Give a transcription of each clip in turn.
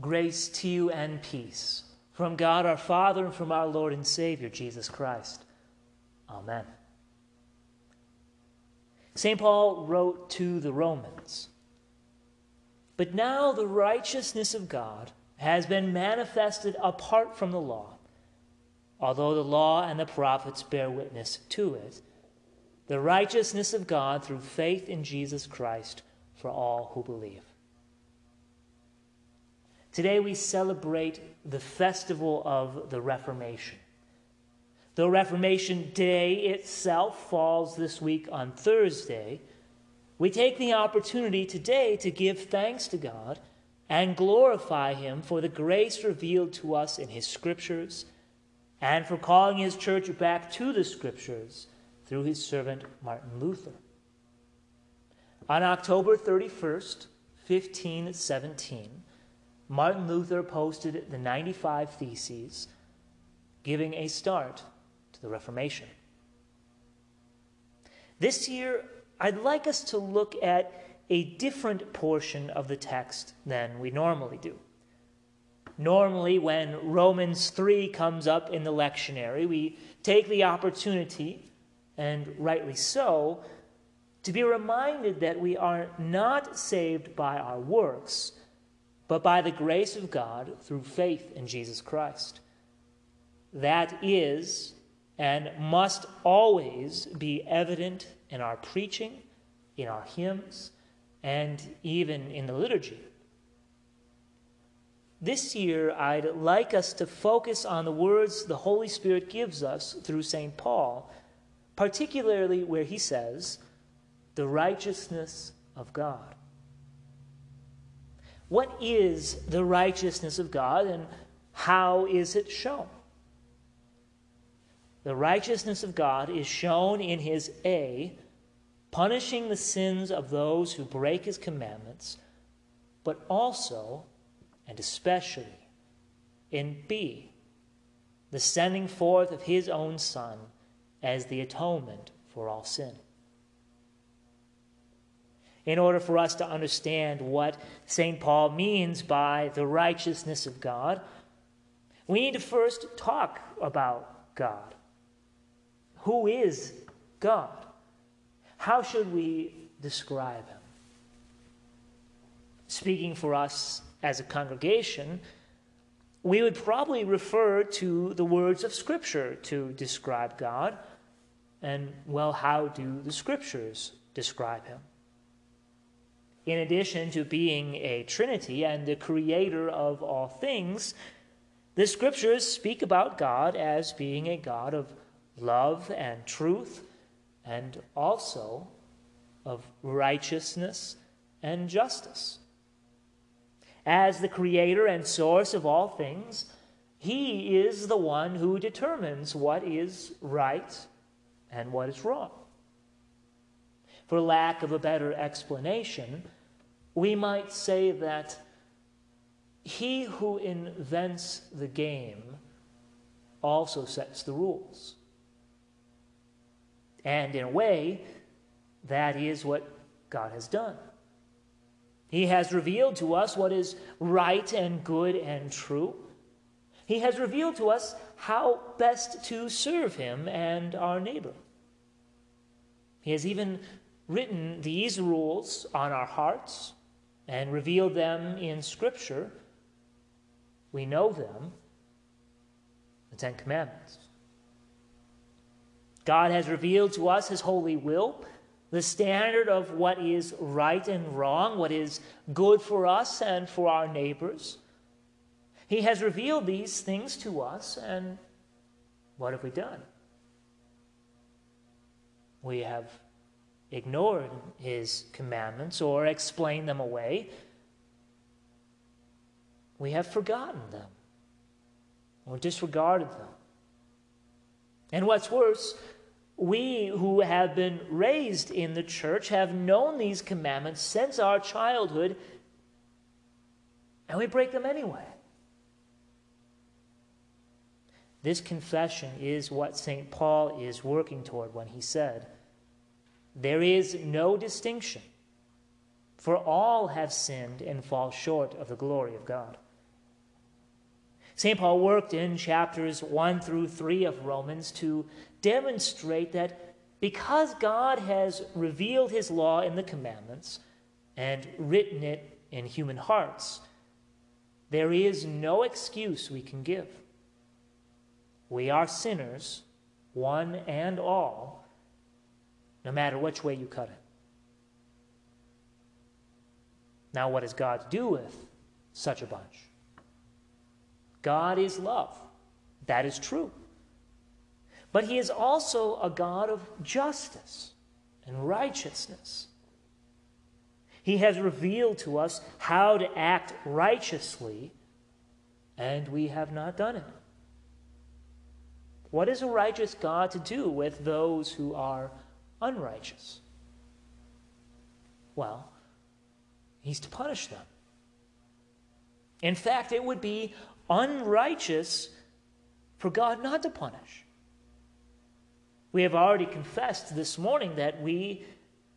Grace to you and peace from God our Father and from our Lord and Savior Jesus Christ. Amen. St. Paul wrote to the Romans But now the righteousness of God has been manifested apart from the law, although the law and the prophets bear witness to it. The righteousness of God through faith in Jesus Christ for all who believe. Today we celebrate the festival of the Reformation. Though Reformation Day itself falls this week on Thursday, we take the opportunity today to give thanks to God and glorify Him for the grace revealed to us in His Scriptures and for calling His church back to the Scriptures through His servant Martin Luther. On October 31st, 1517, Martin Luther posted the 95 Theses, giving a start to the Reformation. This year, I'd like us to look at a different portion of the text than we normally do. Normally, when Romans 3 comes up in the lectionary, we take the opportunity, and rightly so, to be reminded that we are not saved by our works but by the grace of God through faith in Jesus Christ. That is and must always be evident in our preaching, in our hymns, and even in the liturgy. This year, I'd like us to focus on the words the Holy Spirit gives us through St. Paul, particularly where he says, the righteousness of God. What is the righteousness of God and how is it shown? The righteousness of God is shown in his A, punishing the sins of those who break his commandments, but also and especially in B, the sending forth of his own Son as the atonement for all sin in order for us to understand what St. Paul means by the righteousness of God, we need to first talk about God. Who is God? How should we describe him? Speaking for us as a congregation, we would probably refer to the words of Scripture to describe God. And, well, how do the Scriptures describe him? In addition to being a Trinity and the creator of all things, the scriptures speak about God as being a God of love and truth, and also of righteousness and justice. As the creator and source of all things, he is the one who determines what is right and what is wrong. For lack of a better explanation, we might say that he who invents the game also sets the rules. And in a way, that is what God has done. He has revealed to us what is right and good and true. He has revealed to us how best to serve Him and our neighbor. He has even written these rules on our hearts and revealed them in Scripture. We know them the Ten Commandments. God has revealed to us His holy will, the standard of what is right and wrong, what is good for us and for our neighbors. He has revealed these things to us, and what have we done? We have ignored his commandments or explained them away. We have forgotten them or disregarded them. And what's worse, we who have been raised in the church have known these commandments since our childhood, and we break them anyway. This confession is what St. Paul is working toward when he said, there is no distinction, for all have sinned and fall short of the glory of God. St. Paul worked in chapters 1 through 3 of Romans to demonstrate that because God has revealed his law in the commandments and written it in human hearts, there is no excuse we can give. We are sinners, one and all, no matter which way you cut it. Now, what does God do with such a bunch? God is love. That is true. But He is also a God of justice and righteousness. He has revealed to us how to act righteously, and we have not done it. What is a righteous God to do with those who are unrighteous? Well, He's to punish them. In fact, it would be unrighteous for God not to punish. We have already confessed this morning that we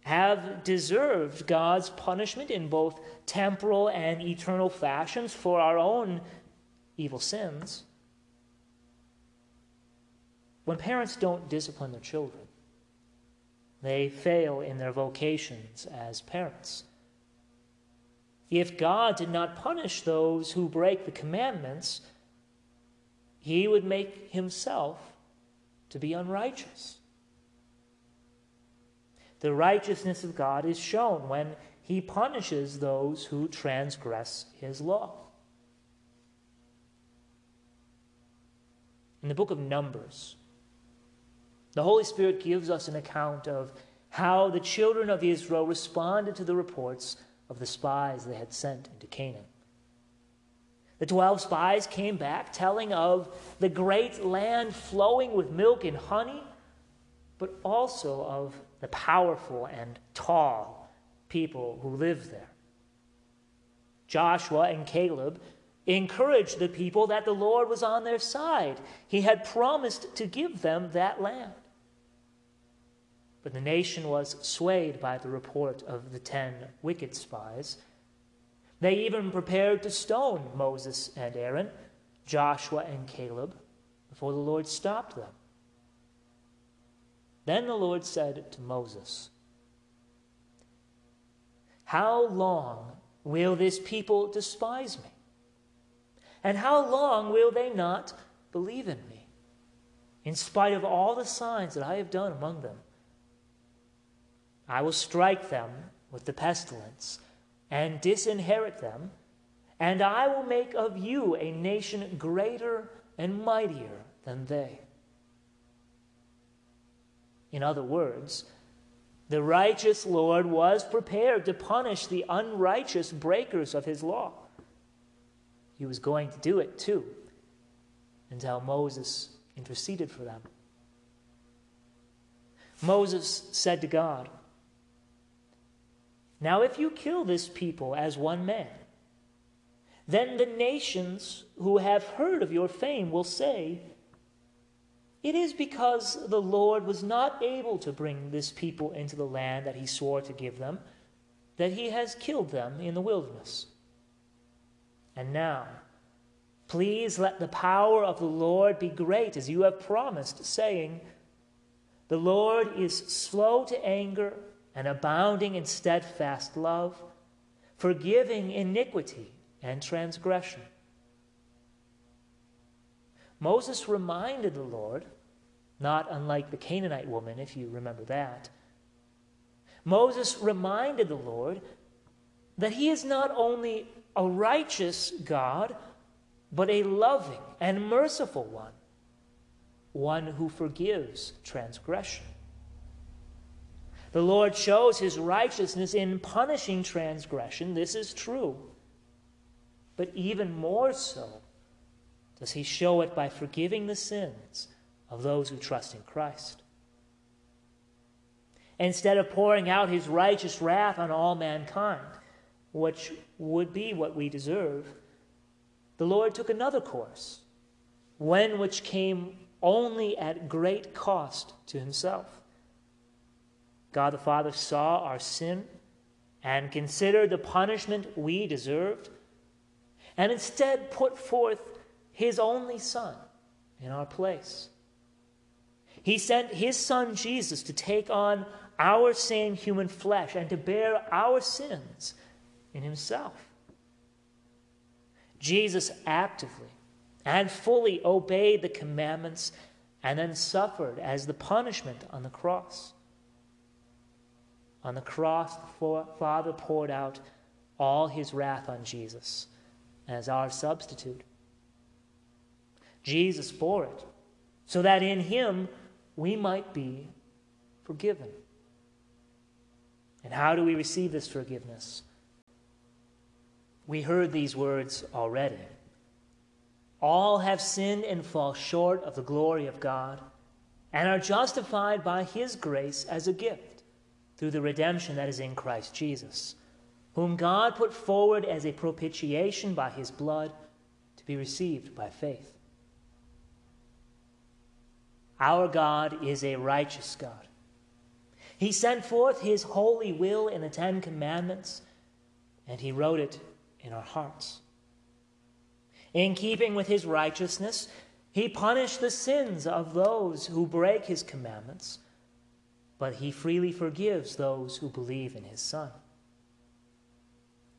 have deserved God's punishment in both temporal and eternal fashions for our own evil sins. When parents don't discipline their children, they fail in their vocations as parents. If God did not punish those who break the commandments, he would make himself to be unrighteous. The righteousness of God is shown when he punishes those who transgress his law. In the book of Numbers, the Holy Spirit gives us an account of how the children of Israel responded to the reports of the spies they had sent into Canaan. The twelve spies came back telling of the great land flowing with milk and honey, but also of the powerful and tall people who lived there. Joshua and Caleb encouraged the people that the Lord was on their side. He had promised to give them that land. But the nation was swayed by the report of the ten wicked spies. They even prepared to stone Moses and Aaron, Joshua and Caleb, before the Lord stopped them. Then the Lord said to Moses, How long will this people despise me? And how long will they not believe in me, in spite of all the signs that I have done among them? I will strike them with the pestilence and disinherit them, and I will make of you a nation greater and mightier than they. In other words, the righteous Lord was prepared to punish the unrighteous breakers of his law. He was going to do it too, until Moses interceded for them. Moses said to God, now, if you kill this people as one man, then the nations who have heard of your fame will say, It is because the Lord was not able to bring this people into the land that he swore to give them that he has killed them in the wilderness. And now, please let the power of the Lord be great as you have promised, saying, The Lord is slow to anger and abounding in steadfast love, forgiving iniquity and transgression. Moses reminded the Lord, not unlike the Canaanite woman, if you remember that. Moses reminded the Lord that he is not only a righteous God, but a loving and merciful one, one who forgives transgression. The Lord shows his righteousness in punishing transgression. This is true. But even more so does he show it by forgiving the sins of those who trust in Christ. Instead of pouring out his righteous wrath on all mankind, which would be what we deserve, the Lord took another course, one which came only at great cost to himself. God the Father saw our sin and considered the punishment we deserved, and instead put forth his only Son in our place. He sent his Son Jesus to take on our same human flesh and to bear our sins in himself. Jesus actively and fully obeyed the commandments and then suffered as the punishment on the cross. On the cross, the Father poured out all his wrath on Jesus as our substitute. Jesus bore it so that in him we might be forgiven. And how do we receive this forgiveness? We heard these words already. All have sinned and fall short of the glory of God and are justified by his grace as a gift through the redemption that is in Christ Jesus, whom God put forward as a propitiation by his blood to be received by faith. Our God is a righteous God. He sent forth his holy will in the Ten Commandments, and he wrote it in our hearts. In keeping with his righteousness, he punished the sins of those who break his commandments, but he freely forgives those who believe in his Son.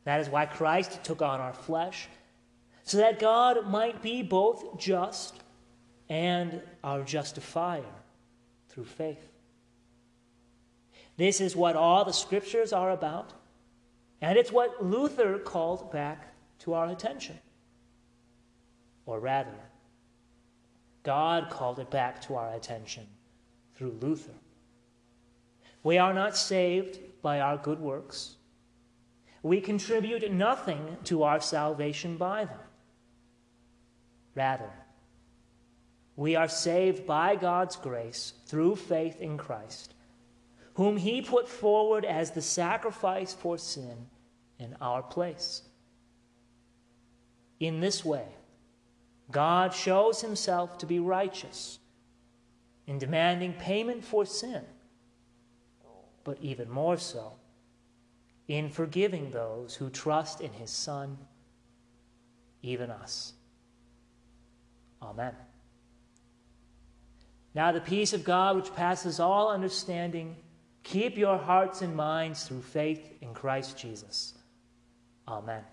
That is why Christ took on our flesh, so that God might be both just and our justifier through faith. This is what all the scriptures are about, and it's what Luther called back to our attention. Or rather, God called it back to our attention through Luther. We are not saved by our good works. We contribute nothing to our salvation by them. Rather, we are saved by God's grace through faith in Christ, whom He put forward as the sacrifice for sin in our place. In this way, God shows himself to be righteous in demanding payment for sin, but even more so in forgiving those who trust in his Son, even us. Amen. Now, the peace of God, which passes all understanding, keep your hearts and minds through faith in Christ Jesus. Amen.